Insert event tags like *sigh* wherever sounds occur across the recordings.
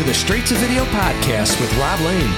To the Straight to Video podcast with Rob Lane.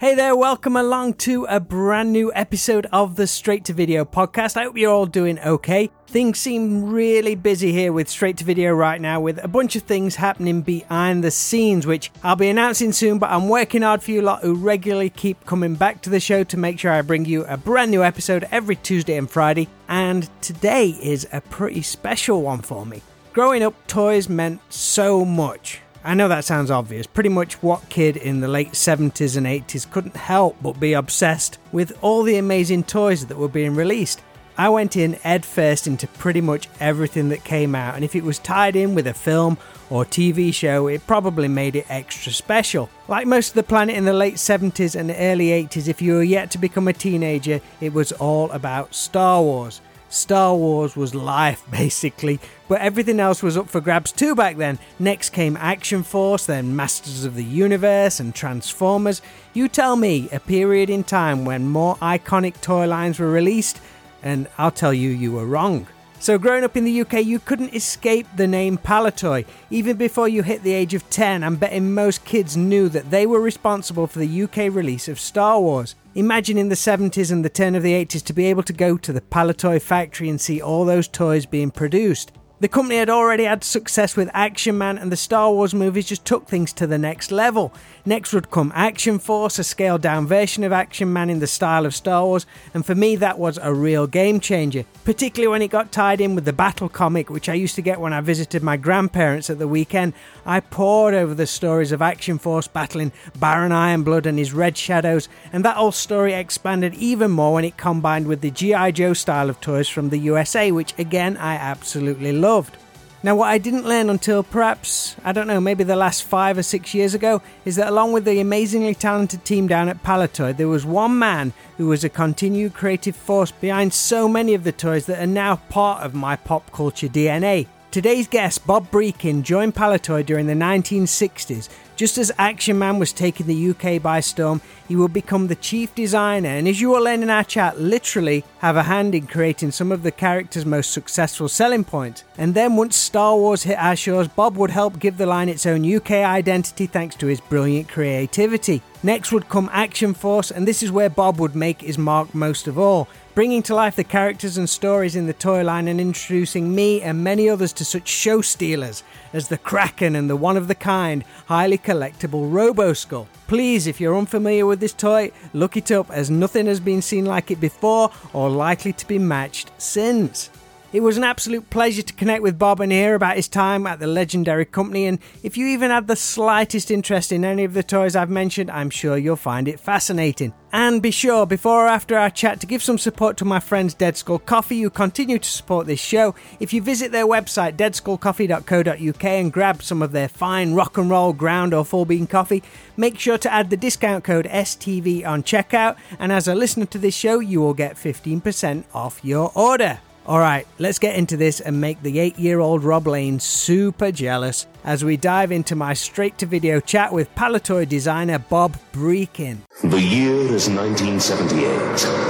Hey there, welcome along to a brand new episode of the Straight to Video podcast. I hope you're all doing okay. Things seem really busy here with Straight to Video right now, with a bunch of things happening behind the scenes, which I'll be announcing soon. But I'm working hard for you lot who regularly keep coming back to the show to make sure I bring you a brand new episode every Tuesday and Friday. And today is a pretty special one for me. Growing up, toys meant so much. I know that sounds obvious. Pretty much what kid in the late 70s and 80s couldn't help but be obsessed with all the amazing toys that were being released. I went in head first into pretty much everything that came out, and if it was tied in with a film or TV show, it probably made it extra special. Like most of the planet in the late 70s and early 80s, if you were yet to become a teenager, it was all about Star Wars. Star Wars was life, *laughs* basically, but everything else was up for grabs too back then. Next came Action Force, then Masters of the Universe and Transformers. You tell me a period in time when more iconic toy lines were released, and I'll tell you, you were wrong. So, growing up in the UK, you couldn't escape the name Palitoy. Even before you hit the age of 10, I'm betting most kids knew that they were responsible for the UK release of Star Wars. Imagine in the 70s and the turn of the 80s to be able to go to the Palitoy factory and see all those toys being produced. The company had already had success with Action Man, and the Star Wars movies just took things to the next level. Next would come Action Force, a scaled down version of Action Man in the style of Star Wars, and for me, that was a real game changer, particularly when it got tied in with the Battle comic, which I used to get when I visited my grandparents at the weekend. I pored over the stories of Action Force battling Baron Ironblood and his Red Shadows, and that whole story expanded even more when it combined with the G.I. Joe style of toys from the USA, which again I absolutely loved. Now, what I didn't learn until perhaps, I don't know, maybe the last five or six years ago, is that along with the amazingly talented team down at Palitoy, there was one man who was a continued creative force behind so many of the toys that are now part of my pop culture DNA. Today's guest, Bob Brechin, joined Palitoy during the 1960s. Just as Action Man was taking the UK by storm, he would become the chief designer, and as you will learn in our chat, literally have a hand in creating some of the character's most successful selling points. And then once Star Wars hit our shores, Bob would help give the line its own UK identity thanks to his brilliant creativity. Next would come Action Force, and this is where Bob would make his mark most of all bringing to life the characters and stories in the toy line and introducing me and many others to such show stealers as the Kraken and the one of the kind, highly collectible Robo Skull. Please, if you're unfamiliar with this toy, look it up as nothing has been seen like it before or likely to be matched since. It was an absolute pleasure to connect with Bob and hear about his time at the legendary company. And if you even had the slightest interest in any of the toys I've mentioned, I'm sure you'll find it fascinating. And be sure, before or after our chat, to give some support to my friends Dead Skull Coffee, who continue to support this show. If you visit their website, deadskullcoffee.co.uk, and grab some of their fine rock and roll ground or full bean coffee, make sure to add the discount code STV on checkout. And as a listener to this show, you will get 15% off your order. All right, let's get into this and make the eight year old Rob Lane super jealous as we dive into my straight to video chat with Palitoy designer Bob Brechin. The year is 1978,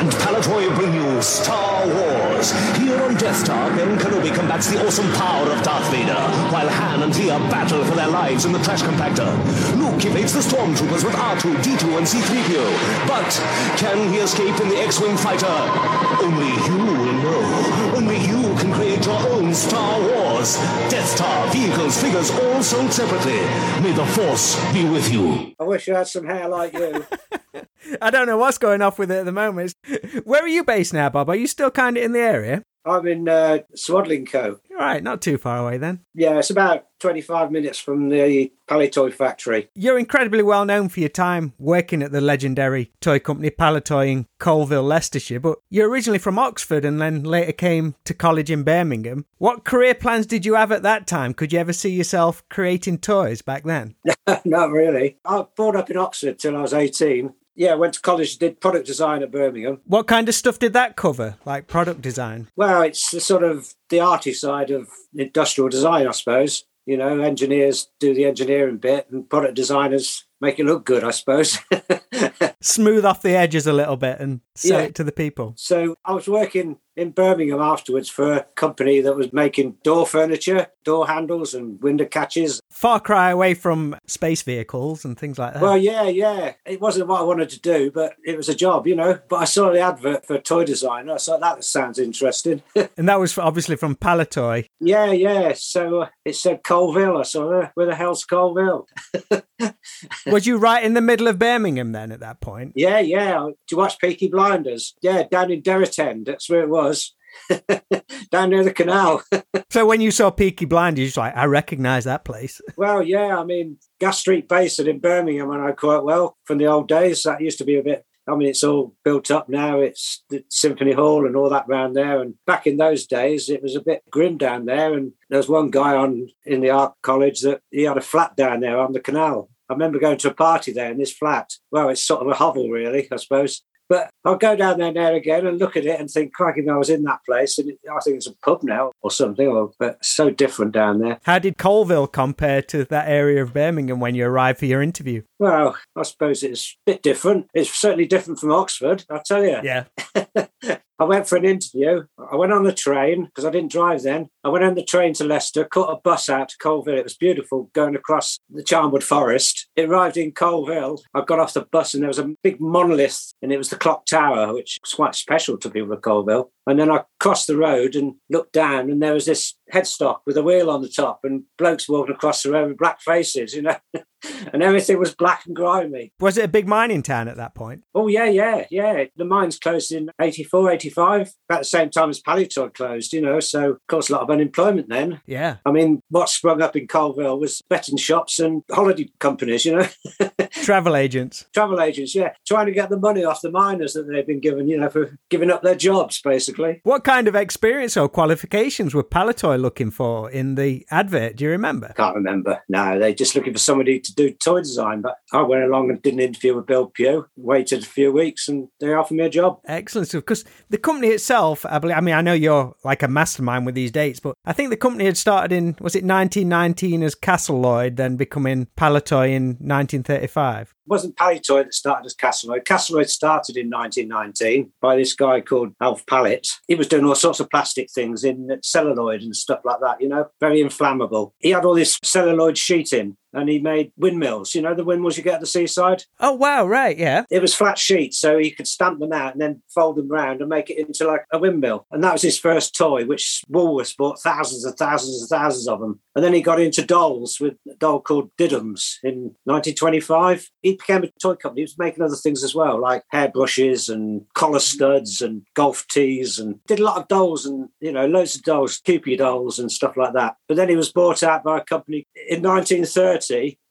and Palitoy bring you Star Wars. Here on Death Star, Ben Kenobi combats the awesome power of Darth Vader, while Han and Leia battle for their lives in the trash compactor. Luke evades the stormtroopers with R2, D2, and C-3PO. But can he escape in the X-Wing fighter? Only you will know. Only you can create your own Star Wars. Death Star, vehicles, figures, all sold separately. May the Force be with you. I wish I had some hair like you. *laughs* I don't know what's going off with it at the moment. Where are you based now, Bob? Are you still kind of in the area? I'm in uh, Swadlincote. Right, not too far away then. Yeah, it's about 25 minutes from the Palitoy factory. You're incredibly well known for your time working at the legendary toy company Palitoy in Coalville, Leicestershire, but you're originally from Oxford and then later came to college in Birmingham. What career plans did you have at that time? Could you ever see yourself creating toys back then? *laughs* Not really. I was brought up in Oxford till I was 18. Yeah, went to college, did product design at Birmingham. What kind of stuff did that cover, like product design? Well, it's the sort of the arty side of industrial design, I suppose. You know, engineers do the engineering bit and product designers make it look good, I suppose. *laughs* Smooth off the edges a little bit and sell Yeah. it to the people. So I was working in Birmingham afterwards for a company that was making door furniture, door handles, and window catches. Far cry away from space vehicles and things like that. Well, yeah, yeah. It wasn't what I wanted to do, but it was a job, you know. But I saw the advert for toy designer. I thought that sounds interesting. *laughs* and that was obviously from Palitoy. yeah, yeah. So uh, it said Coalville. I saw, uh, where the hell's Coalville? *laughs* Was you right in the middle of Birmingham then at that point? Yeah, yeah. You watch Peaky Blinders? Yeah, down in Deritend. That's where it was. *laughs* down near the canal. *laughs* So when you saw Peaky Blinders, you're like, I recognise that place. *laughs* well, yeah. I mean, Gas Street Basin in Birmingham, I know quite well from the old days. That used to be a bit. I mean, it's all built up now. It's the Symphony Hall and all that round there. And back in those days, it was a bit grim down there. And there was one guy on in the art college that he had a flat down there on the canal. I remember going to a party there in this flat. Well, it's sort of a hovel, really, I suppose. I'll go down there now again and look at it and think, crikey, I was in that place. And it, I think it's a pub now or something, or, but so different down there. How did Coalville compare to that area of Birmingham when you arrived for your interview? Well, I suppose it's a bit different. It's certainly different from Oxford, I'll tell you. Yeah. *laughs* I went for an interview. I went on the train because I didn't drive then. I went on the train to Leicester, caught a bus out to Coalville. It was beautiful going across the Charnwood Forest. It arrived in Coalville. I got off the bus and there was a big monolith and it was the clock tower, which was quite special to people of Coalville. And then I crossed the road and looked down and there was this headstock with a wheel on the top and blokes walking across the road with black faces, you know. *laughs* and everything was black and grimy. Was it a big mining town at that point? Oh, yeah, yeah, yeah. The mines closed in 84, 85, about the same time as Palitoy closed, you know. So, of course, a lot of unemployment then. Yeah. I mean, what sprung up in Coalville was betting shops and holiday companies, you know, *laughs* Travel agents. travel agents, yeah, trying to get the money off the miners that they've been given, you know, for giving up their jobs, basically. What kind of experience or qualifications were Palitoy looking for in the advert? Do you remember? Can't remember. No, they're just looking for somebody to do toy design. But I went along and did an interview with Bill Pugh, waited a few weeks, and they offered me a job. Excellent stuff. Because the company itself, I believe, I mean, I know you're like a mastermind with these dates, but I think the company had started in, was it 1919 as Cascelloid, then becoming Palitoy in 1935? It wasn't Palitoy that started as Cascelloid. Cascelloid started in 1919 by this guy called Alf Pallett. He was doing all sorts of plastic things in celluloid and stuff like that, you know, very inflammable. He had all this celluloid sheeting and he made windmills, you know, the windmills you get at the seaside. Oh, wow, right, yeah. It was flat sheets, so he could stamp them out and then fold them round and make it into like a windmill. And that was his first toy, which Woolworths bought thousands and thousands and thousands of them. And then he got into dolls with a doll called Diddums in 1925. He became a toy company. He was making other things as well, like hairbrushes and collar studs and golf tees and did a lot of dolls and, you know, loads of dolls, Cupid dolls and stuff like that. But then he was bought out by a company in 1930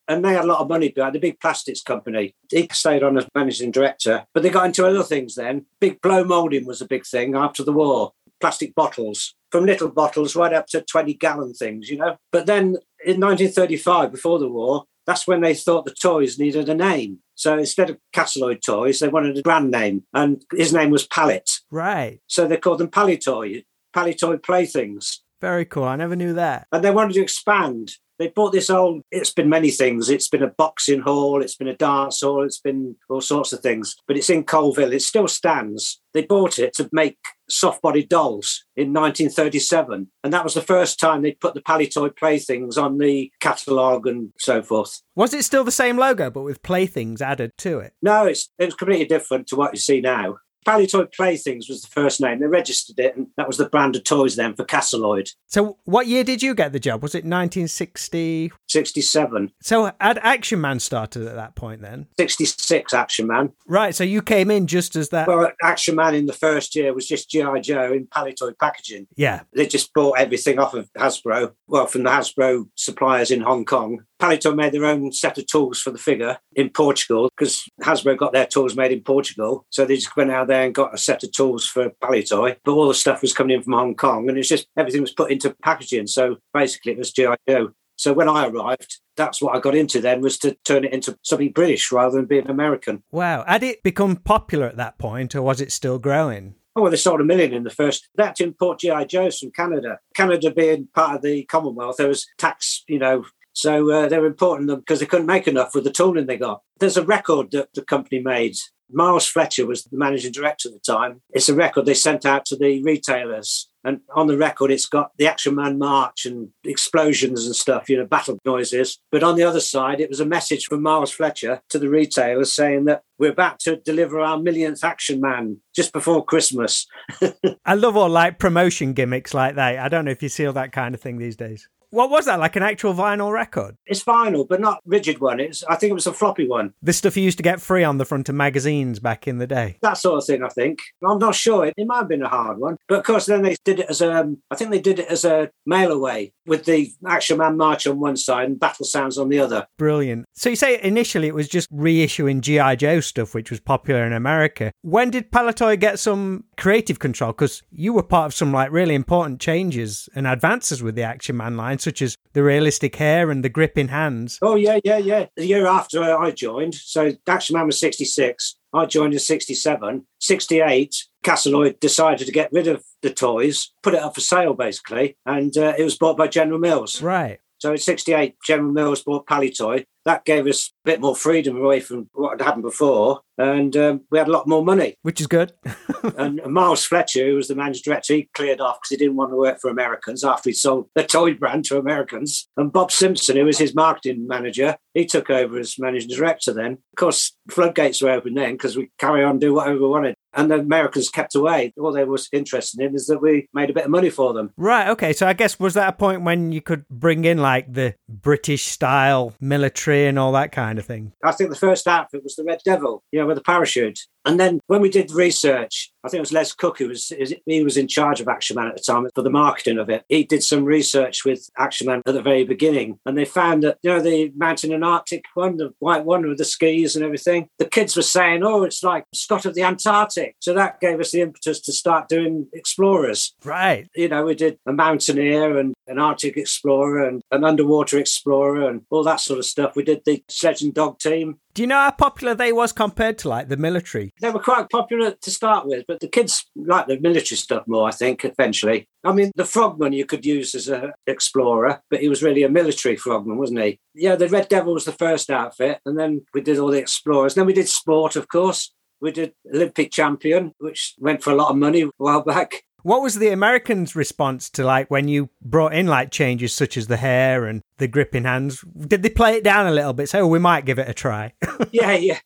and they had a lot of money behind the big plastics company. He stayed on as managing director, but they got into other things then. Big blow molding was a big thing after the war. Plastic bottles, from little bottles right up to 20 gallon things, you know. But then in 1935, before the war, that's when they thought the toys needed a name. So instead of Cascelloid toys, they wanted a brand name, and his name was Pallett. Right. So they called them Palitoy, Palitoy playthings Very cool. I never knew that. and they wanted to expand. They bought this old, it's been many things. It's been a boxing hall, it's been a dance hall, it's been all sorts of things, but it's in Coalville. It still stands. They bought it to make soft bodied dolls in 1937. And that was the first time they put the Palitoy playthings on the catalogue and so forth. Was it still the same logo, but with playthings added to it? No, it's, it was completely different to what you see now. Palitoy Playthings was the first name. They registered it, and that was the brand of toys then for Cascelloid. So, what year did you get the job? Was it 1960? 67, So, had Action Man started at that point then? 66 Action Man. Right. So, you came in just as that. Well, Action Man in the first year was just G.I. Joe in Palitoy packaging. yeah. They just bought everything off of Hasbro, well, from the Hasbro suppliers in Hong Kong. Palitoy made their own set of tools for the figure in Portugal because Hasbro got their tools made in Portugal. So they just went out there and got a set of tools for Palitoy. But all the stuff was coming in from Hong Kong and it's just everything was put into packaging. So basically it was G.I. Joe. So when I arrived, that's what I got into then was to turn it into something British rather than being American. Wow. Had it become popular at that point, or was it still growing? Oh, well, they sold a million in the first. They had to import GI Joes from Canada. Canada being part of the Commonwealth, there was tax, you know, So uh, they were importing them because they couldn't make enough with the tooling they got. There's a record that the company made. Miles Fletcher was the managing director at the time. It's a record they sent out to the retailers. And on the record, it's got the Action Man march and explosions and stuff, you know, battle noises. But on the other side, it was a message from Miles Fletcher to the retailers saying that we're about to deliver our millionth Action Man just before Christmas. *laughs* I love all like promotion gimmicks like that. I don't know if you see all that kind of thing these days. What was that? Like an actual vinyl record? It's vinyl, but not rigid one. It's I think it was a floppy one. The stuff you used to get free on the front of magazines back in the day. That sort of thing, I think. I'm not sure. It, it might have been a hard one. But of course then they did it as a um, think they did it as a mail away with the Action Man March on one side and Battle Sounds on the other. Brilliant. So you say initially it was just reissuing G.I. Joe stuff, which was popular in America. When did Palitoy get some creative control? Because you were part of some like really important changes and advances with the Action Man line, such as the realistic hair and the gripping hands. Oh yeah, yeah, yeah. The year after I joined, so Action Man was 66. I joined in 67. 68, Cascelloid decided to get rid of the toys, put it up for sale basically, and uh, it was bought by General Mills. Right. So in 68, General Mills bought Palitoy. That gave us a bit more freedom away from what had happened before. And um, we had a lot more money. Which is good. *laughs* and Miles Fletcher, who was the managing director, he cleared off because he didn't want to work for Americans after he sold the toy brand to Americans. And Bob Simpson, who was his marketing manager, he took over as managing director then. Of course, floodgates were open then because we carry on do whatever we wanted. And the Americans kept away. All they were interested in is that we made a bit of money for them. Right. Okay. So I guess was that a point when you could bring in like the British style military and all that kind of thing? I think the first outfit was the Red Devil, you know, with a parachute. And then when we did research, I think it was Les Cook who was he was in charge of Action Man at the time for the marketing of it. He did some research with Action Man at the very beginning, and they found that you know the Mountain and Arctic one, the white one with the skis and everything. The kids were saying, "Oh, it's like Scott of the Antarctic." So that gave us the impetus to start doing explorers. Right. You know, we did a mountaineer and an Arctic explorer and an underwater explorer and all that sort of stuff. We did the sledge and dog team. Do you know how popular they was compared to like the military? They were quite popular to start with, but the kids liked the military stuff more, I think, eventually. I mean, the frogman you could use as an explorer, but he was really a military frogman, wasn't he? Yeah, the Red Devil was the first outfit, and then we did all the explorers. Then we did sport, of course. We did Olympic champion, which went for a lot of money a while back. What was the Americans' response to like when you brought in like changes such as the hair and the gripping hands? Did they play it down a little bit? Say, oh, we might give it a try. *laughs* yeah, yeah,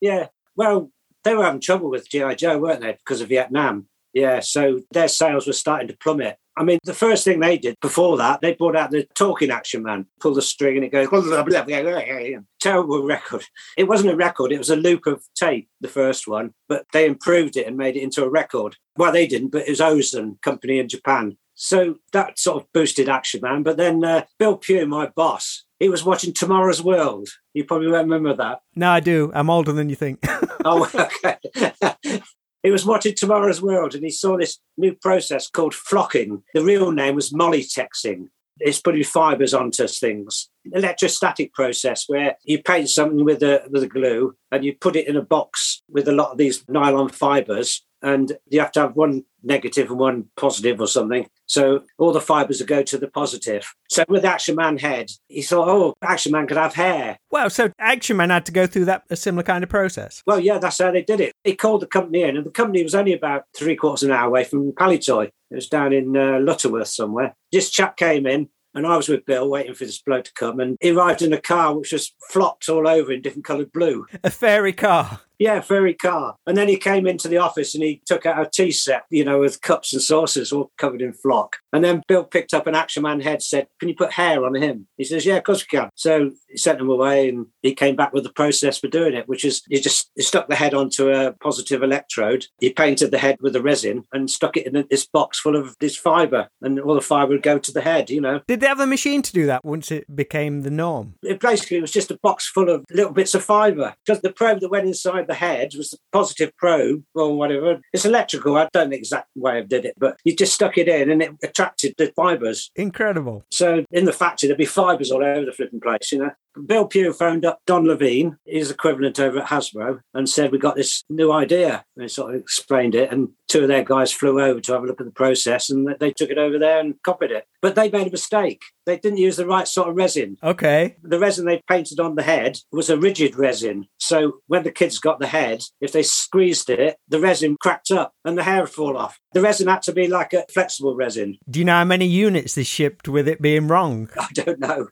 yeah. Well, they were having trouble with GI Joe, weren't they, because of Vietnam? Yeah, so their sales were starting to plummet. I mean, the first thing they did before that, they brought out the talking action man, pull the string and it goes, blah, blah, blah, terrible *laughs* record. It wasn't a record, it was a loop of tape, the first one, but they improved it and made it into a record. Well, they didn't, but it was Ozen company in Japan. So that sort of boosted Action Man. But then uh, Bill Pugh, my boss, he was watching Tomorrow's World. You probably remember that. No, I do. I'm older than you think. oh, *laughs* okay. *laughs* he was watching Tomorrow's World and he saw this new process called flocking. The real name was mollytexing. It's putting fibers onto things. Electrostatic process where you paint something with a with a glue and you put it in a box with a lot of these nylon fibers and you have to have one negative and one positive or something. So all the fibers will go to the positive. So with Action Man head, he thought, oh, Action Man could have hair. Well, so Action Man had to go through that a similar kind of process. Well, yeah, that's how they did it. He called the company in, and the company was only about three quarters of an hour away from Palitoy. It was down in uh, Lutterworth somewhere. This chap came in, and I was with Bill waiting for this bloke to come, and he arrived in a car which was flopped all over in different coloured blue. A fairy car. Yeah, fairy car. And then he came into the office and he took out a tea set, you know, with cups and saucers all covered in flock. And then Bill picked up an Action Man head, said, Can you put hair on him? He says, Yeah, of course we can. So he sent him away and he came back with the process for doing it, which is you just you stuck the head onto a positive electrode. He painted the head with the resin and stuck it in this box full of this fibre. And all the fibre would go to the head, you know. Did they have a machine to do that once it became the norm? It basically was just a box full of little bits of fibre. Because the probe that went inside the head was the positive probe or whatever. It's electrical. I don't know the exact way I did it, but you just stuck it in and it attracted the fibres. Incredible. So in the factory, there'd be fibres all over the flipping place, you know. Bill Pugh phoned up Don Levine, his equivalent over at Hasbro, and said, We got this new idea. And he sort of explained it. And two of their guys flew over to have a look at the process and they took it over there and copied it. But they made a mistake. They didn't use the right sort of resin. Okay. The resin they painted on the head was a rigid resin. So when the kids got the head, if they squeezed it, the resin cracked up and the hair would fall off. The resin had to be like a flexible resin. Do you know how many units they shipped with it being wrong? *laughs* I don't know.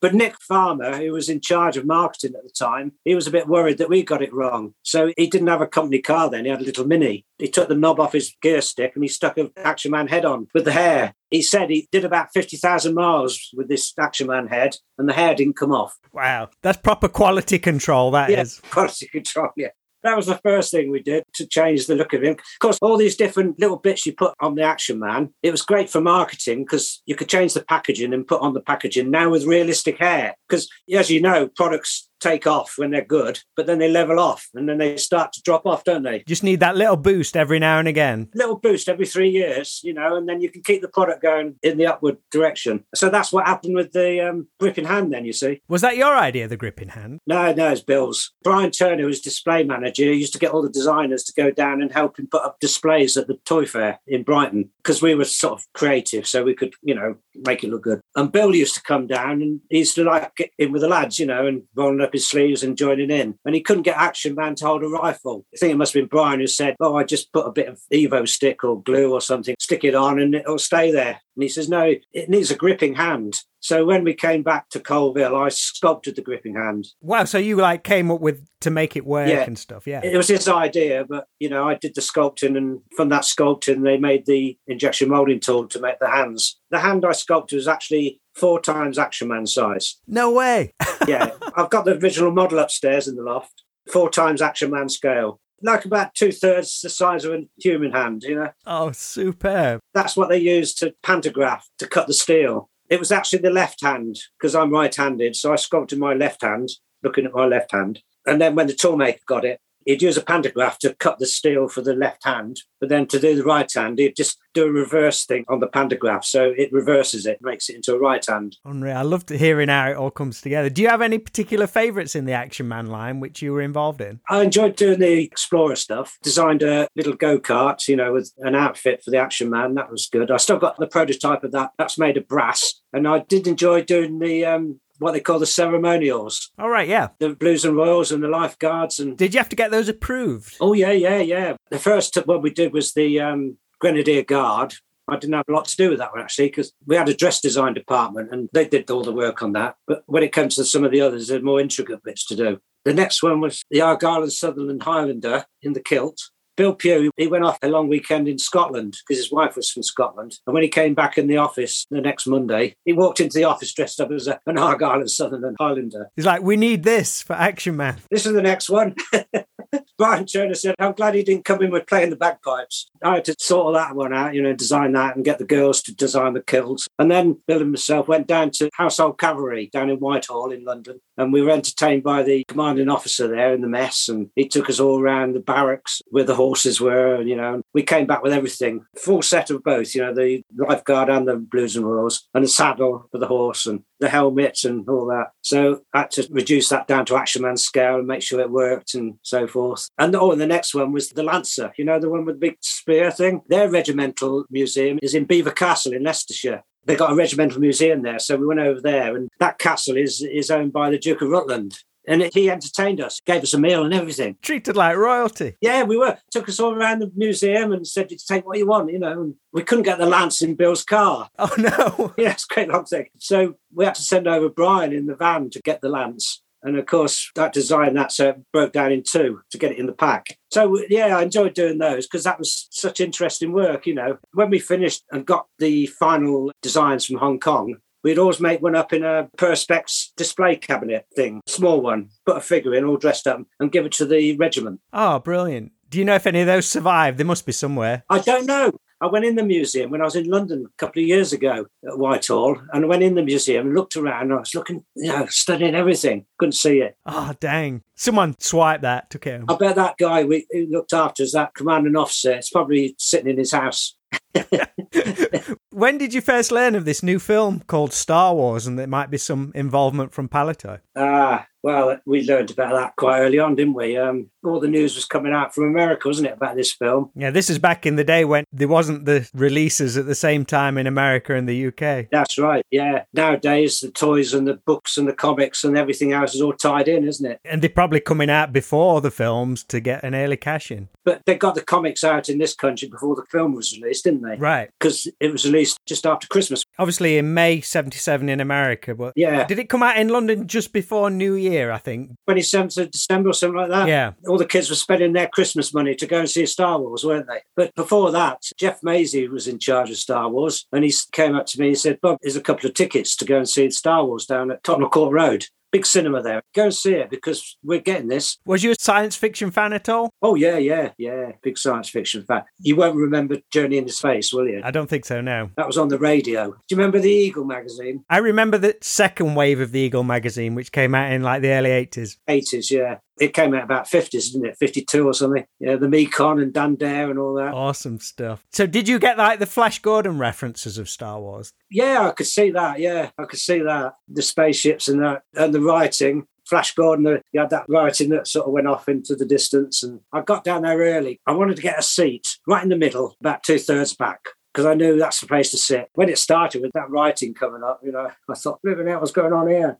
But Nick Farmer, who was in charge of marketing at the time, he was a bit worried that we got it wrong. So he didn't have a company car then, he had a little mini. He took the knob off his gear stick and he stuck an Action Man head on with the hair. He said he did about 50,000 miles with this Action Man head and the hair didn't come off. Wow. That's proper quality control, That yeah, is. *laughs* Quality control, yeah. That was the first thing we did to change the look of him. Of course, all these different little bits you put on the Action Man, it was great for marketing because you could change the packaging and put on the packaging now with realistic hair. Because, as you know, products take off when they're good, but then they level off and then they start to drop off, don't they? Just need that little boost every now and again. Little boost every three years, you know, and then you can keep the product going in the upward direction. So that's what happened with the um, gripping hand, then, you see. Was that your idea, the gripping hand? No, no, it's Bill's. Brian Turner, who's display manager, used to get all the designers to go down and help him put up displays at the toy fair in Brighton because we were sort of creative, so we could, you know, make it look good. And Bill used to come down and he used to like get in with the lads, you know, and rolling up his sleeves and joining in. And he couldn't get Action Man to hold a rifle. I think it must have been Brian who said, Oh, I just put a bit of Evo-Stik or glue or something, stick it on and it'll stay there. And he says, No, it needs a gripping hand. So when we came back to Coalville, I sculpted the gripping hand. Wow, so you like came up with to make it work Yeah. and stuff, yeah. It was his idea, but you know, I did the sculpting, and from that sculpting, they made the injection molding tool to make the hands. The hand I sculpted was actually four times Action Man size. No way. *laughs* Yeah, I've got the original model upstairs in the loft, four times Action Man scale, like about two thirds the size of a human hand. You know, oh, superb. that's what they used to pantograph to cut the steel. It was actually the left hand because I'm right-handed, so I sculpted my left hand, looking at my left hand. And then when the toolmaker got it, he'd use a pantograph to cut the steel for the left hand, but then to do the right hand, he'd just do a reverse thing on the pantograph, so it reverses it, makes it into a right hand. Unreal. I loved hearing how it all comes together. Do you have any particular favourites in the Action Man line which you were involved in? I enjoyed doing the Explorer stuff. Designed a little go kart, you know, with an outfit for the Action Man. That was good. I still got the prototype of that. That's made of brass, and I did enjoy doing the um, what they call the ceremonials, All right, yeah. the Blues and Royals and the lifeguards, and Did you have to get those approved? oh yeah, yeah, yeah. The first one we did was the um, Grenadier Guard. I didn't have a lot to do with that one actually because we had a dress design department and they did all the work on that. But when it comes to some of the others, there's more intricate bits to do. The next one was the Argyll and Sutherland Highlander in the kilt. Bill Pugh, he went off a long weekend in Scotland because his wife was from Scotland. And when he came back in the office the next Monday, he walked into the office dressed up as a, an Argyll and Sutherland Highlander. He's like, we need this for Action Man. This is the next one. *laughs* Brian Turner said, I'm glad he didn't come in with playing the bagpipes. I had to sort all that one out, you know, design that and get the girls to design the kilts. And then Bill and myself went down to Household Cavalry down in Whitehall in London. And we were entertained by the commanding officer there in the mess. And he took us all around the barracks where the horses were. And, you know, and we came back with everything full set of both, you know, the lifeguard and the Blues and Royals, and the saddle for the horse and the helmets and all that. So I had to reduce that down to Action Man scale and make sure it worked and so forth. And oh, and the next one was the Lancer, you know, the one with the big spear thing. Their regimental museum is in Belvoir Castle in Leicestershire. They got a regimental museum there, so we went over there, and that castle is is owned by the Duke of Rutland. And he entertained us, gave us a meal and everything. Treated like royalty. Yeah, we were. Took us all around the museum and said, "You take what you want," you know. And we couldn't get the lance in Bill's car. Oh, no. *laughs* Yeah, it's great long thing. So we had to send over Brian in the van to get the lance. And of course, that design that so it broke down in two to get it in the pack. So yeah, I enjoyed doing those because that was such interesting work. You know, when we finished and got the final designs from Hong Kong, we'd always make one up in a Perspex display cabinet thing, small one, put a figure in, all dressed up, and give it to the regiment. Oh, brilliant. Do you know if any of those survived? They must be somewhere. I don't know. I went in the museum when I was in London a couple of years ago at Whitehall, and I went in the museum and looked around. And I was looking, you know, studying everything. Couldn't see it. Oh, dang. Someone swiped that, took it. I bet that guy we, who looked after us, that commanding officer, it's probably sitting in his house. *laughs* *laughs* When did you first learn of this new film called Star Wars and there might be some involvement from Palitoy? Ah, well, we learned about that quite early on, didn't we? Um, all the news was coming out from America, wasn't it, about this film? Yeah, this is back in the day when there wasn't the releases at the same time in America and the UK. That's right, yeah. Nowadays, the toys and the books and the comics and everything else is all tied in, isn't it? And they're probably coming out before the films to get an early cash in. But they got the comics out in this country before the film was released, didn't they? Right. Because it was released just after Christmas. Obviously in May 77 in America, but Yeah. did it come out in London just before New Year, I think? 27th of December or something like that. Yeah. All the kids were spending their Christmas money to go and see Star Wars, weren't they? But before that, Jeff Maisie was in charge of Star Wars, and he came up to me and said, Bob, there's a couple of tickets to go and see Star Wars down at Tottenham Court Road. Big cinema there. Go and see it because we're getting this. Was you a science fiction fan at all? Oh, yeah, yeah, yeah. Big science fiction fan. You won't remember Journey into Space, will you? I don't think so, no. That was on the radio. Do you remember the Eagle magazine? I remember the second wave of the Eagle magazine, which came out in like the early 80s. 80s, yeah. It came out about 50s, didn't it? 52 or something. Yeah, the Mekon and Dan Dare and all that. Awesome stuff. So, did you get like the Flash Gordon references of Star Wars? Yeah, I could see that. Yeah, I could see that. The spaceships and that, and the writing. Flash Gordon, uh, you had that writing that sort of went off into the distance. And I got down there early. I wanted to get a seat right in the middle, about two thirds back. Because I knew that's the place to sit. When it started with that writing coming up, you know, I thought, living out what's going on here.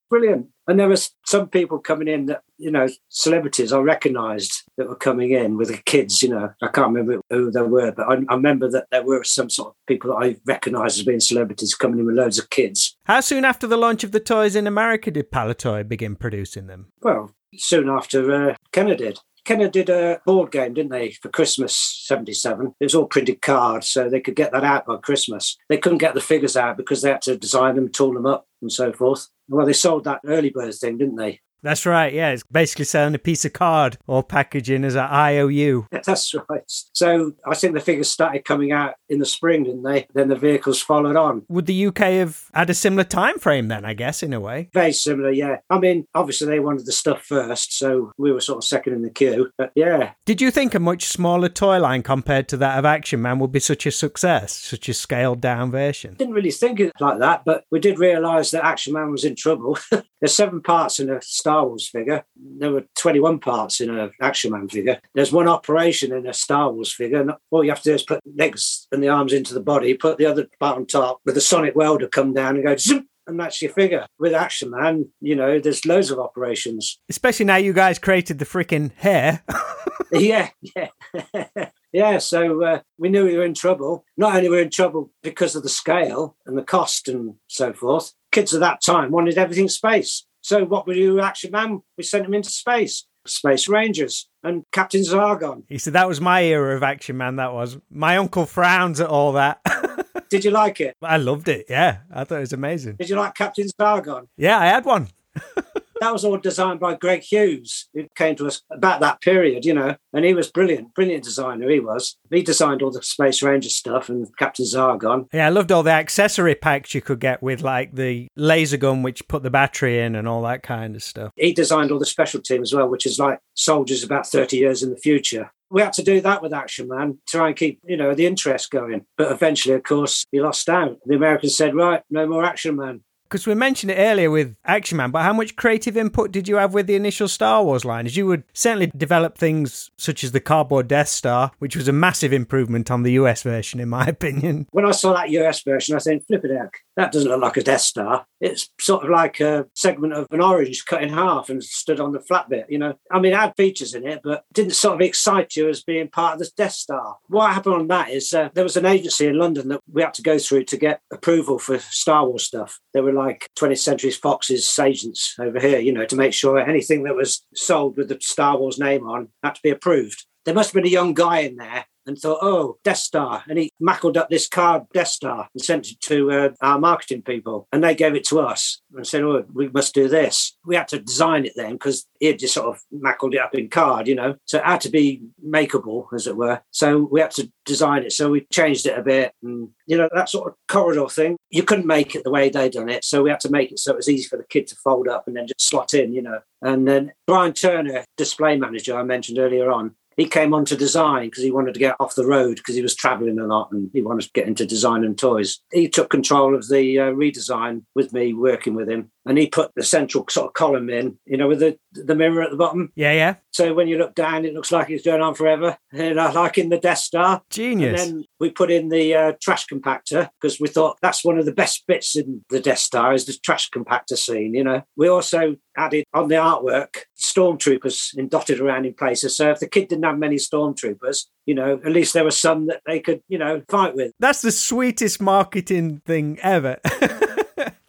*laughs* Brilliant. And there was some people coming in that, you know, celebrities I recognised that were coming in with the kids, you know. I can't remember who they were, but I, I remember that there were some sort of people that I recognised as being celebrities coming in with loads of kids. How soon after the launch of the toys in America did Palitoy begin producing them? Well, soon after uh, Kenner did. Kenner did a board game, didn't they, for Christmas 77? It was all printed cards, so they could get that out by Christmas. They couldn't get the figures out because they had to design them, tool them up, and so forth. Well, they sold that early bird thing, didn't they? That's right, yeah. It's basically selling a piece of card or packaging as an IOU. *laughs* That's right. So I think the figures started coming out in the spring, didn't they? Then the vehicles followed on. Would the UK have had a similar time frame then, I guess, in a way? Very similar, yeah. I mean, obviously they wanted the stuff first, so we were sort of second in the queue. But yeah, Did you think a much smaller toy line compared to that of Action Man would be such a success, such a scaled down version? didn't really think it like that, but we did realise that Action Man was in trouble. *laughs* There's seven parts in a Star Wars figure. There were 21 parts in an Action Man figure. There's one operation in a Star Wars figure. And all you have to do is put legs and the arms into the body, put the other part on top with a sonic welder come down and go zoom, and that's your figure. With Action Man, you know, there's loads of operations. Especially now you guys created the freaking hair. *laughs* yeah, yeah. *laughs* yeah, so uh, we knew we were in trouble. Not only were we in trouble because of the scale and the cost and so forth, kids at that time wanted everything space. So what we do, Action Man, we sent him into space. Space Rangers and Captain Zargon. he said that was my era of Action Man, that was. My uncle frowns at all that. *laughs* Did you like it? I loved it, yeah. I thought it was amazing. Did you like Captain Zargon? Yeah, I had one. *laughs* That was all designed by Greg Hughes, who came to us about that period, you know, and he was brilliant, brilliant designer. He was. He designed all the Space Ranger stuff and Captain Zargon. Yeah, I loved all the accessory packs you could get with like the laser gun, which put the battery in and all that kind of stuff. He designed all the special team as well, which is like soldiers about 30 years in the future. We had to do that with Action Man, try and keep, you know, the interest going. But eventually, of course, he lost out. The Americans said, right, no more Action Man. Because we mentioned it earlier with Action Man, but how much creative input did you have with the initial Star Wars line? As you would certainly develop things such as the cardboard Death Star, which was a massive improvement on the US version, in my *laughs* opinion. When I saw that US version, I said, flip it heck, that doesn't look like a Death Star. It's sort of like a segment of an orange cut in half and stood on the flat bit, you know. I mean, it had features in it, but didn't sort of excite you as being part of the Death Star. What happened on that is uh, there was an agency in London that we had to go through to get approval for Star Wars stuff. They were like 20th Century Fox's agents over here, you know, to make sure anything that was sold with the Star Wars name on had to be approved. There must have been a young guy in there and thought, oh, Death Star. And he mackled up this card, Death Star, and sent it to uh, our marketing people. And they gave it to us and said, oh, we must do this. We had to design it then because he had just sort of mackled it up in card, you know. So it had to be makeable, as it were. So we had to design it. So we changed it a bit. And, you know, that sort of corridor thing, you couldn't make it the way they done it. So we had to make it so it was easy for the kid to fold up and then just slot in, you know. And then Brian Turner, display manager I mentioned earlier on, He came on to design because he wanted to get off the road because he was traveling a lot and he wanted to get into design and toys. He took control of the uh, redesign with me working with him and he put the central sort of column in, you know, with the the mirror at the bottom. Yeah, yeah. So when you look down, it looks like it's going on forever, you know, like in the Death Star. Genius. And then we put in the uh, trash compactor because we thought that's one of the best bits in the Death Star is the trash compactor scene. You know, we also added on the artwork stormtroopers in dotted around in places. So if the kid didn't have many stormtroopers, you know, at least there were some that they could, you know, fight with. That's the sweetest marketing thing ever. *laughs*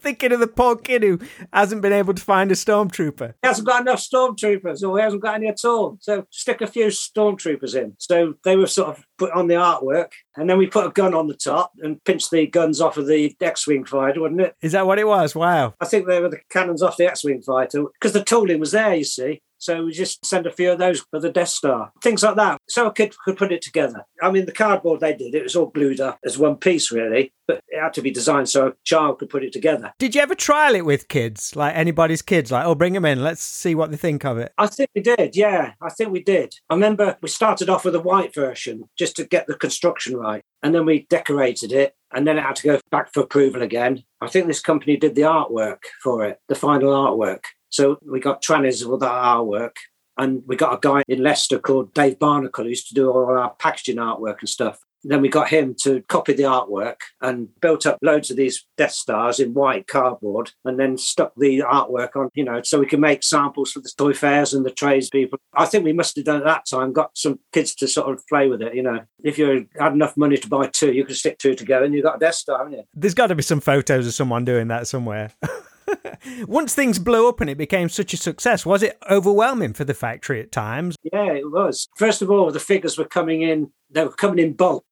Thinking of the poor kid who hasn't been able to find a stormtrooper. He hasn't got enough stormtroopers, or he hasn't got any at all. So stick a few stormtroopers in. So they were sort of put on the artwork, and then we put a gun on the top and pinched the guns off of the X-wing fighter, wasn't it? Is that what it was? Wow. I think they were the cannons off the X-wing fighter because the tooling was there. You see. So we just send a few of those for the Death Star, things like that. So a kid could put it together. I mean, the cardboard they did, it was all glued up as one piece, really, but it had to be designed so a child could put it together. Did you ever trial it with kids, like anybody's kids? Like, oh, bring them in, let's see what they think of it. I think we did, yeah. I think we did. I remember we started off with a white version just to get the construction right. And then we decorated it and then it had to go back for approval again. I think this company did the artwork for it, the final artwork. So we got trannies with our artwork. And we got a guy in Leicester called Dave Barnacle who used to do all our packaging artwork and stuff. Then we got him to copy the artwork and built up loads of these Death Stars in white cardboard and then stuck the artwork on, you know, so we can make samples for the toy fairs and the tradespeople. I think we must have done at that time, got some kids to sort of play with it, you know. If you had enough money to buy two, you could stick two together and you've got a Death Star, haven't you? There's got to be some photos of someone doing that somewhere. *laughs* *laughs* Once things blew up and it became such a success, was it overwhelming for the factory at times? Yeah, it was. First of all, the figures were coming in, they were coming in bulk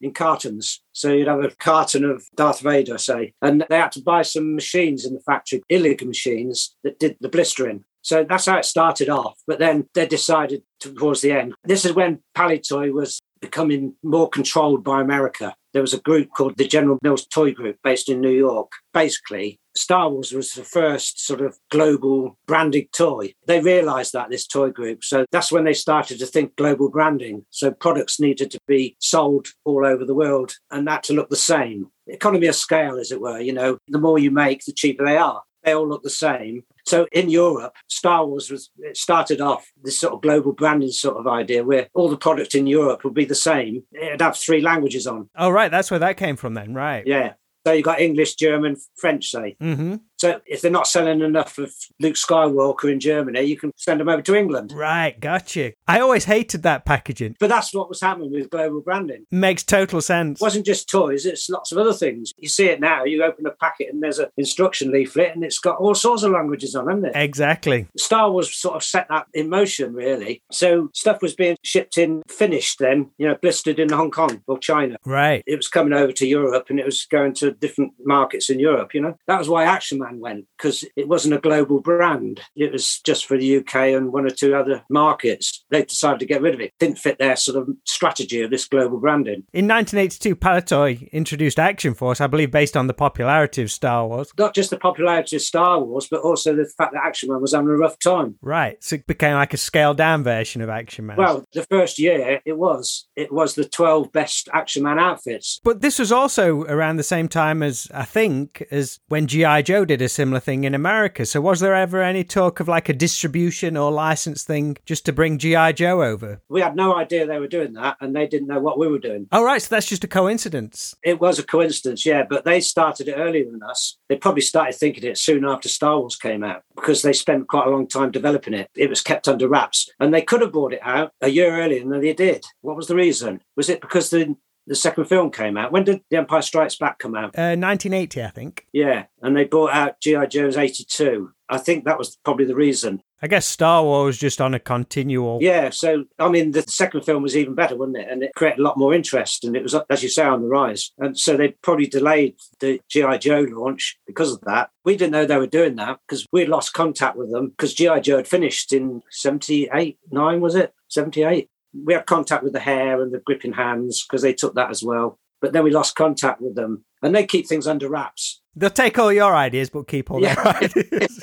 in cartons. So you'd have a carton of Darth Vader, say, and they had to buy some machines in the factory, Illig machines that did the blistering. So that's how it started off. But then they decided towards the end. This is when Palitoy was becoming more controlled by America. There was a group called the General Mills Toy Group based in New York. Basically, Star Wars was the first sort of global branded toy. They realized that, this toy group. So that's when they started to think global branding. So products needed to be sold all over the world and that to look the same. Economy of scale, as it were. You know, the more you make, the cheaper they are. They all look the same. So in Europe, Star Wars was it started off this sort of global branding sort of idea where all the product in Europe would be the same. It'd have three languages on. Oh, right. That's where that came from then. Right. Yeah. So you got English, German, French, say. Mm-hmm. So if they're not selling enough of Luke Skywalker in Germany, you can send them over to England. Right. Gotcha. I always hated that packaging. But that's what was happening with global branding. Makes total sense. It wasn't just toys, it's lots of other things. You see it now, you open a packet and there's an instruction leaflet and it's got all sorts of languages on, hasn't it? Exactly. Star Wars sort of set that in motion, really. So stuff was being shipped in finished then, you know, blistered in Hong Kong or China. Right. It was coming over to Europe and it was going to different markets in Europe, you know. That was why Action Man went, because it wasn't a global brand. It was just for the UK and one or two other markets. They decided to get rid of it. Didn't fit their sort of strategy of this global branding. In 1982, Palitoy introduced Action Force, I believe, based on the popularity of Star Wars. Not just the popularity of Star Wars, but also the fact that Action Man was having a rough time. Right. So it became like a scaled down version of Action Man. Well, the first year it was. It was the 12 best Action Man outfits. But this was also around the same time as, I think, as when G.I. Joe did a similar thing in America. So was there ever any talk of like a distribution or license thing just to bring G.I. Joe over? We had no idea they were doing that and they didn't know what we were doing. Oh, right. So that's just a coincidence. It was a coincidence, yeah, but they started it earlier than us. They probably started thinking it soon after Star Wars came out because they spent quite a long time developing it. It was kept under wraps and they could have brought it out a year earlier than they did. What was the reason? Was it because the the second film came out. When did The Empire Strikes Back come out? Uh, 1980, I think. Yeah, and they brought out G.I. Joe's 82. I think that was probably the reason. I guess Star Wars just on a continual. Yeah, so I mean, the second film was even better, wasn't it? And it created a lot more interest, and it was, as you say, on the rise. And so they probably delayed the GI Joe launch because of that. We didn't know they were doing that because we lost contact with them because GI Joe had finished in '78, nine was it? '78. We had contact with the hair and the gripping hands because they took that as well. But then we lost contact with them, and they keep things under wraps. They'll take all your ideas, but keep all Yeah. their *laughs* ideas.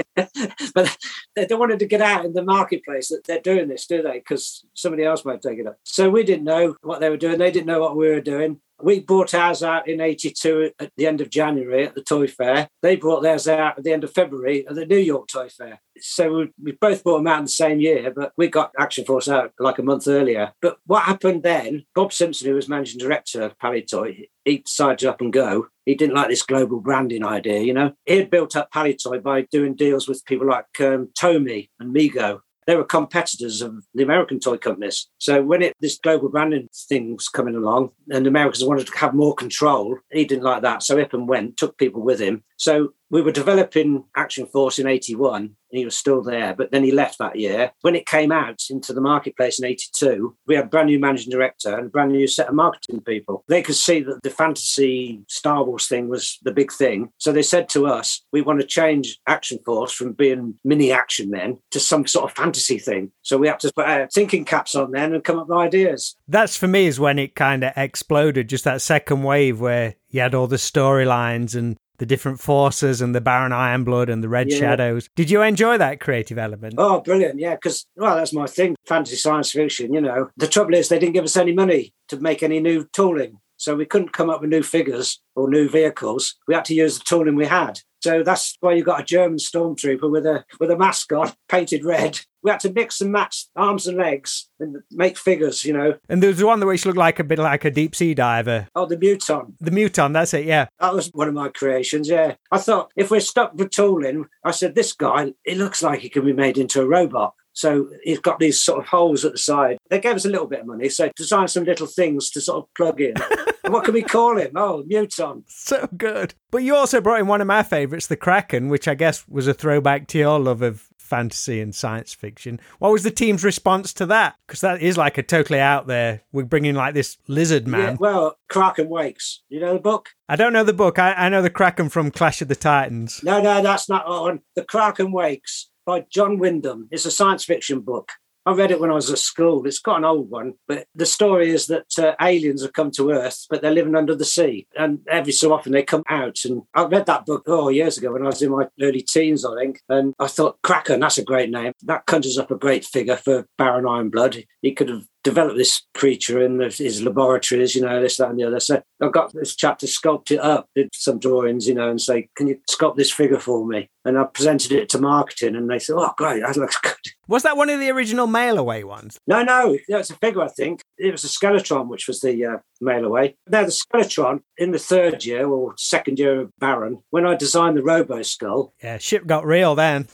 but they don't wanted to get out in the marketplace that they're doing this, do they? Because somebody else might take it up. So we didn't know what they were doing. They didn't know what we were doing. We brought ours out in 82 at the end of January at the Toy Fair. They brought theirs out at the end of February at the New York Toy Fair. So we, we both bought them out in the same year, but we got Action Force out like a month earlier. But what happened then, Bob Simpson, who was managing director of Palitoy, he decided to up and go. He didn't like this global branding idea, you know. He had built up Palitoy by doing deals with people like um, Tomy and Mego they were competitors of the American toy companies. So when it this global branding thing was coming along and Americans wanted to have more control, he didn't like that. So Ippen went, took people with him. So we were developing Action Force in 81 and he was still there, but then he left that year. When it came out into the marketplace in 82, we had a brand new managing director and a brand new set of marketing people. They could see that the fantasy Star Wars thing was the big thing. So they said to us, we want to change Action Force from being mini action men to some sort of fantasy thing. So we had to put our thinking caps on then and come up with ideas. That's for me is when it kind of exploded, just that second wave where you had all the storylines and the different forces and the Baron Ironblood and the Red Yeah. Shadows. Did you enjoy that creative element? Oh, brilliant. Yeah, because, well, that's my thing. Fantasy science fiction, you know. The trouble is, they didn't give us any money to make any new tooling. So we couldn't come up with new figures or new vehicles. We had to use the tooling we had. So that's why you got a German stormtrooper with a with a mascot *laughs* painted red. We had to mix and match arms and legs and make figures, you know. And there was one that which looked like a bit like a deep sea diver. Oh, the Muton. The Muton, that's it, yeah. That was one of my creations, yeah. I thought if we're stuck with tooling, I said, this guy, it looks like he can be made into a robot. So he's got these sort of holes at the side. They gave us a little bit of money, so design some little things to sort of plug in. *laughs* What can we call him? Oh, Muton. So good. But you also brought in one of my favourites, the Kraken, which I guess was a throwback to your love of fantasy and science fiction. What was the team's response to that? Because that is like a totally out there. We're bringing like this lizard man. Yeah, well, Kraken Wakes. You know the book? I don't know the book. I, I know the Kraken from Clash of the Titans. No, no, that's not on. The Kraken Wakes by John Wyndham. It's a science fiction book. I read it when I was at school. It's quite an old one, but the story is that uh, aliens have come to Earth, but they're living under the sea. And every so often they come out. And I read that book, oh, years ago when I was in my early teens, I think. And I thought, Kraken, that's a great name. That conjures up a great figure for Baron Ironblood. He could have developed this creature in his laboratories, you know, this, that, and the other. So I got this chap to sculpt it up, did some drawings, you know, and say, Can you sculpt this figure for me? And I presented it to marketing, and they said, Oh, great, that looks *laughs* good. Was that one of the original mail away ones? No, no, it's a figure, I think. It was a Skeletron, which was the uh, mail away. Now, the Skeletron in the third year or second year of Baron, when I designed the Robo Skull, *laughs* Yeah, ship got real then.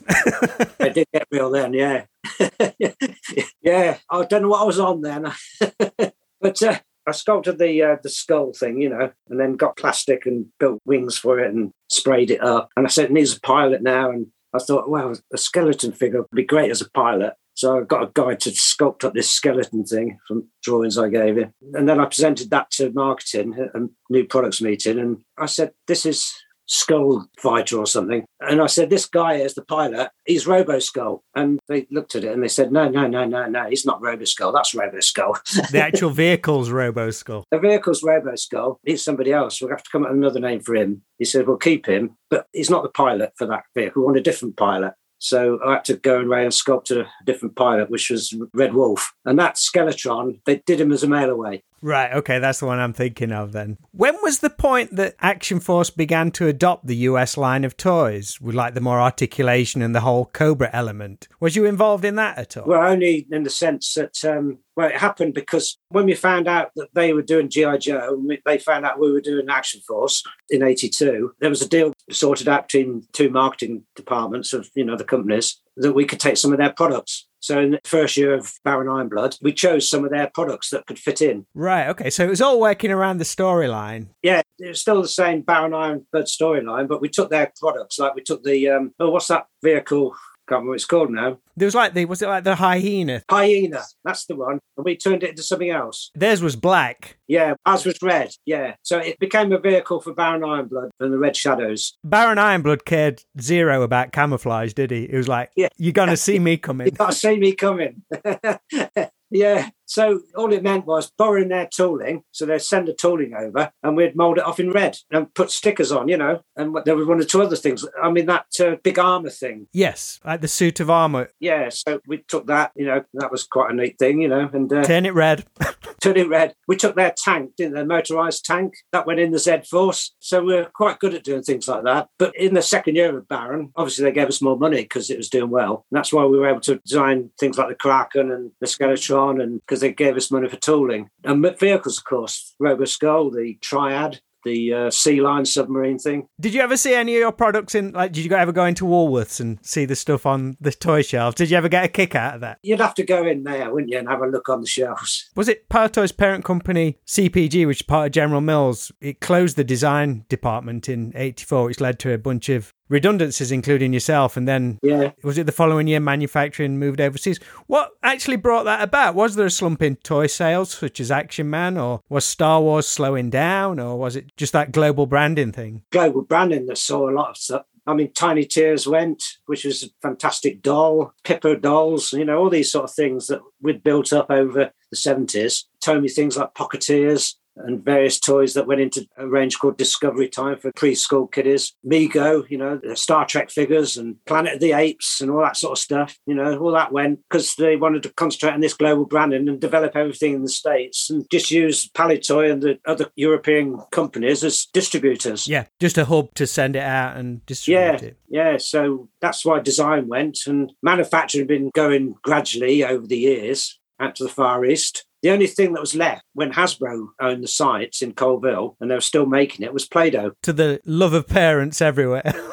it did get real then, yeah. *laughs* yeah, I don't know what I was on then. *laughs* but uh, I sculpted the uh, the skull thing, you know, and then got plastic and built wings for it and sprayed it up. And I said, it needs a pilot now. And I thought, well, a skeleton figure would be great as a pilot. So I got a guy to sculpt up this skeleton thing from drawings I gave him. And then I presented that to marketing and new products meeting. And I said, this is Skull Fighter or something. And I said, this guy is the pilot. He's Robo Skull. And they looked at it and they said, no, no, no, no, no. He's not Robo Skull. That's Robo Skull. the actual vehicle's Robo Skull. the vehicle's Robo Skull. He's somebody else. We'll have to come up with another name for him. He said, we'll keep him, but he's not the pilot for that vehicle. We want a different pilot. So I had to go away and sculpt a different pilot, which was Red Wolf. And that Skeletron, they did him as a mail away. Right, okay, that's the one I'm thinking of then. When was the point that Action Force began to adopt the US line of toys with like the more articulation and the whole Cobra element? Was you involved in that at all? Well, only in the sense that, um, well, it happened because when we found out that they were doing G.I. Joe, they found out we were doing Action Force in 82, there was a deal sorted out between two marketing departments of, you know, the companies that we could take some of their products. So in the first year of Baron Ironblood, we chose some of their products that could fit in. Right, okay, so it was all working around the storyline. Yeah, it was still the same Baron Ironblood storyline, but we took their products. Like we took the, um, oh, what's that vehicle? Can't remember what it's called now. There was like the was it like the hyena? Hyena, that's the one. And we turned it into something else. Theirs was black. Yeah, ours was red. Yeah. So it became a vehicle for Baron Ironblood and the Red Shadows. Baron Ironblood cared zero about camouflage, did he? It was like, Yeah. you're gonna *laughs* see me coming. You coming. got to see me coming. *laughs* yeah. So all it meant was borrowing their tooling. So they'd send the tooling over and we'd mould it off in red and put stickers on, you know. And there was one or two other things. I mean, that uh, big armour thing. Yes, like the suit of armour. Yeah, so we took that, you know, that was quite a neat thing, you know. And uh, Turn it red. *laughs* turn it red. We took their tank, didn't they? Motorised tank. That went in the Z Force. So we are quite good at doing things like that. But in the second year of Baron, obviously they gave us more money because it was doing well. And that's why we were able to design things like the Kraken and the Skeletron and because they gave us money for tooling. And vehicles, of course, Robo Skull, the Triad, the uh, Sea Lion submarine thing. Did you ever see any of your products in, like, did you ever go into Woolworths and see the stuff on the toy shelves? Did you ever get a kick out of that? You'd have to go in there, wouldn't you, and have a look on the shelves. Was it Palitoy's parent company, CPG, which is part of General Mills? It closed the design department in 84, which led to a bunch of redundancies, including yourself, and then Yeah. was it the following year manufacturing moved overseas? What actually brought that about? Was there a slump in toy sales, such as Action Man, or was Star Wars slowing down, or was it just that global branding thing? global branding that saw a lot of stuff. I mean, Tiny Tears went, which was a fantastic doll, Pippa dolls, you know, all these sort of things that we'd built up over the 70s. Tomy things like Pocketeers and various toys that went into a range called Discovery Time for preschool kiddies. Mego, you know, the Star Trek figures and Planet of the Apes and all that sort of stuff. You know, all that went because they wanted to concentrate on this global branding and develop everything in the States and just use Palitoy and the other European companies as distributors. Yeah, just a hub to send it out and distribute Yeah, it. yeah. So that's why design went, and manufacturing had been going gradually over the years out to the Far East. The only thing that was left when Hasbro owned the sites in Coalville and they were still making it was Play-Doh. To the love of parents everywhere. *laughs*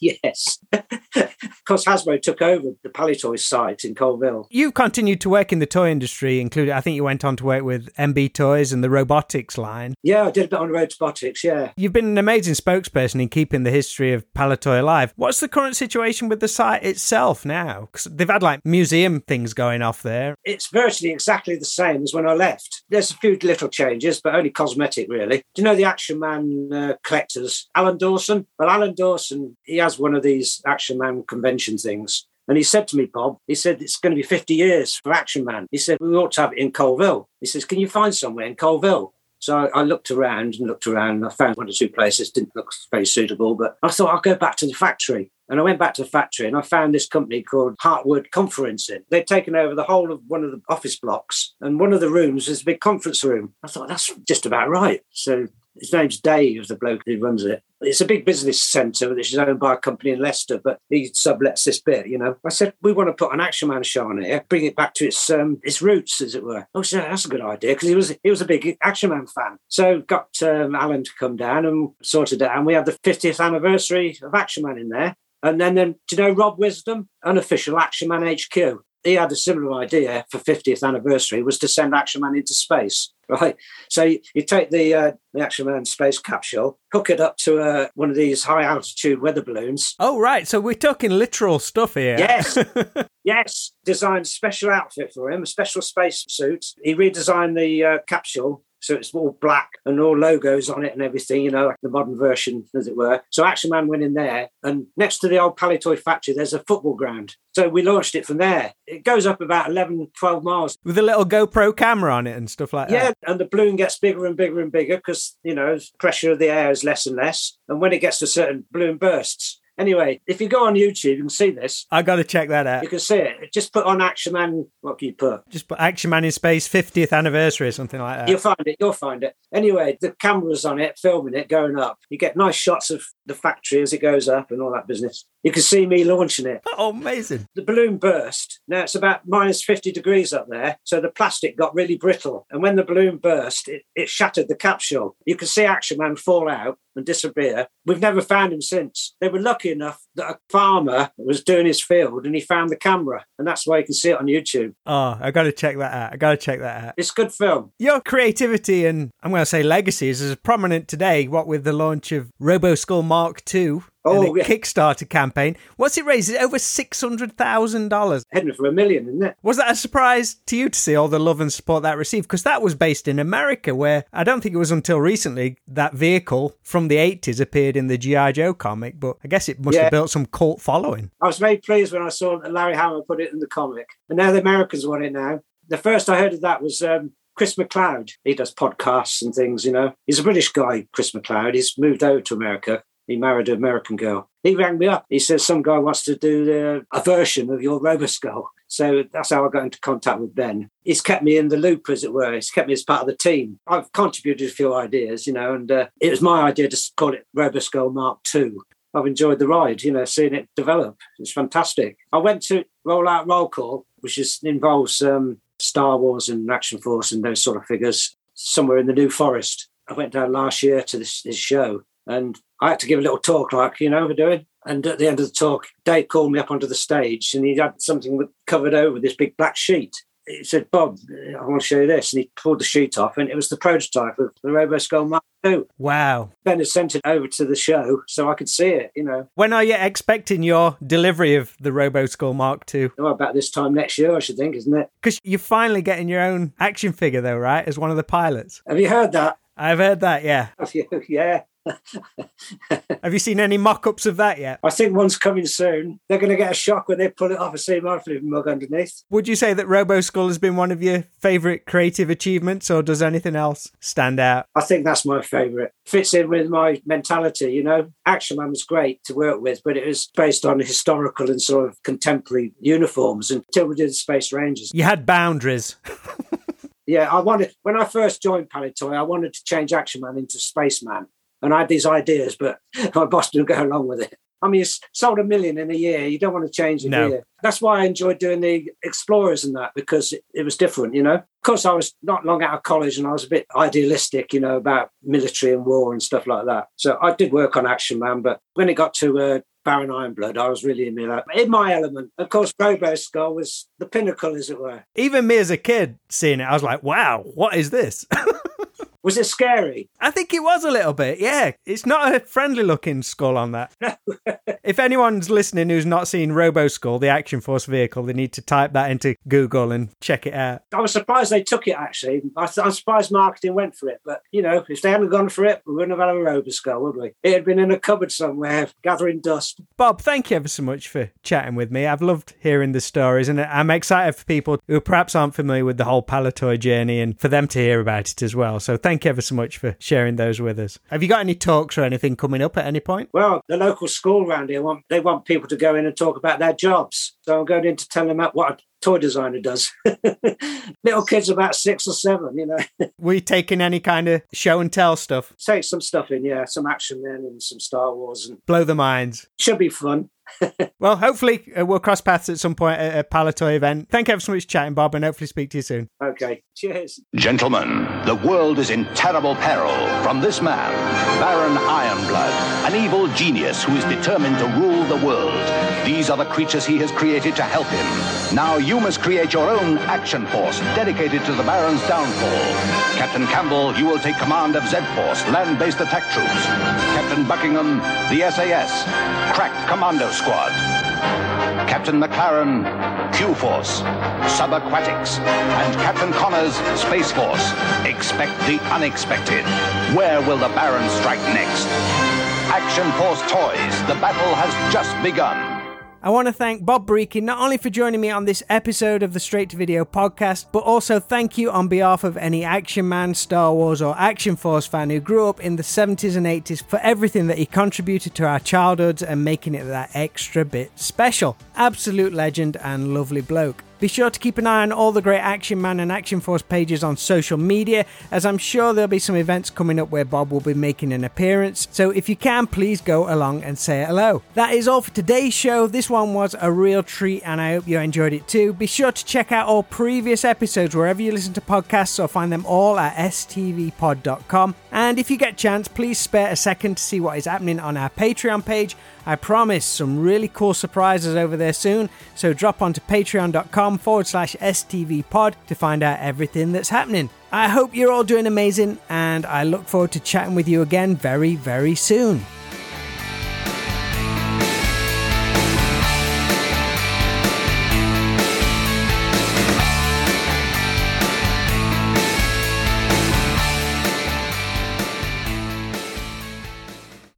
Yes. *laughs* Because Hasbro took over the Palitoy site in Coalville. You've continued to work in the toy industry, including, I think you went on to work with MB Toys and the robotics line. Yeah, I did a bit on robotics. Yeah. You've been an amazing spokesperson in keeping the history of Palitoy alive. What's the current situation with the site itself now? Because they've had like museum things going off there. It's virtually exactly the same as when I left. There's a few little changes, but only cosmetic, really. Do you know the Action Man uh, collectors, Alan Dawson? Well, Alan Dawson, he has one of these Action Man convention things. And he said to me, Bob, he said, it's going to be 50 years for Action Man. He said, we ought to have it in Coalville. He says, can you find somewhere in Coalville? So I, I looked around and looked around and I found one or two places, didn't look very suitable, but I thought I'll go back to the factory. And I went back to the factory and I found this company called Hartwood Conferencing. They'd taken over the whole of one of the office blocks and one of the rooms was a big conference room. I thought that's just about right. So his name's Dave, the bloke who runs it. It's a big business centre which is owned by a company in Leicester, but he sublets this bit, you know. I said, we want to put an Action Man show on here, bring it back to its um, its roots, as it were. Oh, so that's a good idea because he was he was a big Action Man fan. So got um, Alan to come down and sorted it out. And we had the 50th anniversary of Action Man in there. And then, then do you know Rob Wisdom, unofficial Action Man HQ? He had a similar idea for 50th anniversary was to send Action Man into space, *laughs* right? So you, you take the uh, the Action Man space capsule, hook it up to uh, one of these high altitude weather balloons. Oh, right. So we're talking literal stuff here. Yes, *laughs* yes. Designed special outfit for him, a special space suit. He redesigned the uh, capsule. So it's all black and all logos on it and everything, you know, like the modern version, as it were. So Action Man went in there, and next to the old Palitoy factory, there's a football ground. So we launched it from there. It goes up about 11, 12 miles. With a little GoPro camera on it and stuff like Yeah, that. Yeah, and the balloon gets bigger and bigger and bigger because, you know, pressure of the air is less and less. And when it gets to certain balloon bursts. Anyway, if you go on YouTube, you can see this. I got to check that out. You can see it. Just put on Action Man. What can you put? Just put Action Man in Space 50th anniversary or something like that. You'll find it. You'll find it. Anyway, the camera's on it, filming it, going up. You get nice shots of the factory as it goes up and all that business. You can see me launching it. *laughs* Oh, amazing. The balloon burst. Now it's about minus 50 degrees up there. So the plastic got really brittle. And when the balloon burst, it, it shattered the capsule. You can see Action Man fall out and disappear. We've never found him since. They were lucky enough that a farmer was doing his field and he found the camera. And that's why you can see it on YouTube. Oh, I got to check that out. I got to check that out. It's a good film. Your creativity and I'm going to say legacy is as prominent today, what with the launch of RoboSkull Mark II Oh, yeah. Kickstarter campaign. What's it raised? Is it over $600,000? Heading for a million, isn't it? Was that a surprise to you to see all the love and support that received? Because that was based in America, where I don't think it was until recently that vehicle from the 80s appeared in the G.I. Joe comic, but I guess it must Yeah. have built some cult following. I was very pleased when I saw Larry Hama put it in the comic. And now the Americans want it now. The first I heard of that was um, Chris McLeod. He does podcasts and things, you know. He's a British guy, Chris McLeod. He's moved over to America. He married an American girl. He rang me up. He says some guy wants to do the, a version of your Roboskull. So that's how I got into contact with Ben. He's kept me in the loop, as it were. He's kept me as part of the team. I've contributed a few ideas, you know, and uh, it was my idea to call it Roboskull Mark II. I've enjoyed the ride, you know, seeing it develop. It's fantastic. I went to roll out roll call, which is, involves um, Star Wars and Action Force and those sort of figures somewhere in the New Forest. I went down last year to this, this show and I had to give a little talk, like, you know, we're doing. And at the end of the talk, Dave called me up onto the stage and he had something covered over this big black sheet. He said, Bob, I want to show you this. And he pulled the sheet off and it was the prototype of the Roboskull Mark II. Wow. Ben had sent it over to the show so I could see it, you know. When are you expecting your delivery of the Roboskull Mark II? Well, oh, about this time next year, I should think, isn't it? Because you're finally getting your own action figure, though, right? As one of the pilots. Have you heard that? I've heard that, yeah. Have you? *laughs* Yeah. *laughs* Have you seen any mock ups of that yet? I think one's coming soon. They're going to get a shock when they pull it off and see my mug underneath. Would you say that Roboskull has been one of your favourite creative achievements, or does anything else stand out? I think that's my favourite. Fits in with my mentality, you know. Action Man was great to work with, but it was based on historical and sort of contemporary uniforms until we did the Space Rangers. You had boundaries. *laughs* yeah, I wanted, when I first joined Palitoy, I wanted to change Action Man into Spaceman. And I had these ideas, but *laughs* my boss didn't go along with it. I mean, it's sold a million in a year. You don't want to change it, No. That's why I enjoyed doing the Explorers and that because it, it was different, you know. Of course, I was not long out of college and I was a bit idealistic, you know, about military and war and stuff like that. So I did work on Action Man, but when it got to uh, Baron Ironblood, I was really in my, in my element. Of course, Robo Skull was the pinnacle, as it were. Even me as a kid seeing it, I was like, wow, what is this? *laughs* Was it scary? I think it was a little bit, yeah. It's not a friendly looking skull on that. *laughs* if anyone's listening who's not seen Robo Skull, the Action Force vehicle, they need to type that into Google and check it out. I was surprised they took it. Actually, I I'm surprised marketing went for it. But you know, if they hadn't gone for it, we wouldn't have had a Robo Skull, would we? It had been in a cupboard somewhere, gathering dust. Bob, thank you ever so much for chatting with me. I've loved hearing the stories, and I'm excited for people who perhaps aren't familiar with the whole Palitoy journey and for them to hear about it as well. So thank you ever so much for sharing those with us. Have you got any talks or anything coming up at any point? Well, the local school round here want they want people to go in and talk about their jobs. So I'm going in to tell them about what a toy designer does. *laughs* Little kids about six or seven, you know. *laughs* We taking any kind of show and tell stuff? Take some stuff in, yeah, some action men and some Star Wars, and Blow the minds. should be fun. Well, hopefully uh, we'll cross paths at some point at a Palitoy event. Thank you ever so much for chatting, Bob, and hopefully speak to you soon. Okay, cheers. Gentlemen, the world is in terrible peril from this man, Baron Ironblood, an evil genius who is determined to rule the world. These are the creatures he has created to help him. Now you must create your own action force dedicated to the Baron's downfall. Captain Campbell, you will take command of Z-Force, land-based attack troops. Captain Buckingham, the SAS, crack commando squad. Captain McLaren, Q-Force, Subaquatics, and Captain Connors, Space Force. Expect the unexpected. Where will the Baron strike next? Action Force Toys, the battle has just begun. I want to thank Bob Brechin not only for joining me on this episode of the Straight to Video podcast, but also thank you on behalf of any Action Man, Star Wars, or Action Force fan who grew up in the 70s and 80s for everything that he contributed to our childhoods and making it that extra bit special. Absolute legend and lovely bloke. Be sure to keep an eye on all the great Action Man and Action Force pages on social media, as I'm sure there'll be some events coming up where Bob will be making an appearance. So if you can, please go along and say hello. That is all for today's show. This one was a real treat, and I hope you enjoyed it too. Be sure to check out all previous episodes wherever you listen to podcasts, or find them all at stvpod.com. And if you get a chance, please spare a second to see what is happening on our Patreon page. I promise some really cool surprises over there soon. So drop onto patreon.com forward slash STVpod to find out everything that's happening. I hope you're all doing amazing, and I look forward to chatting with you again very, very soon.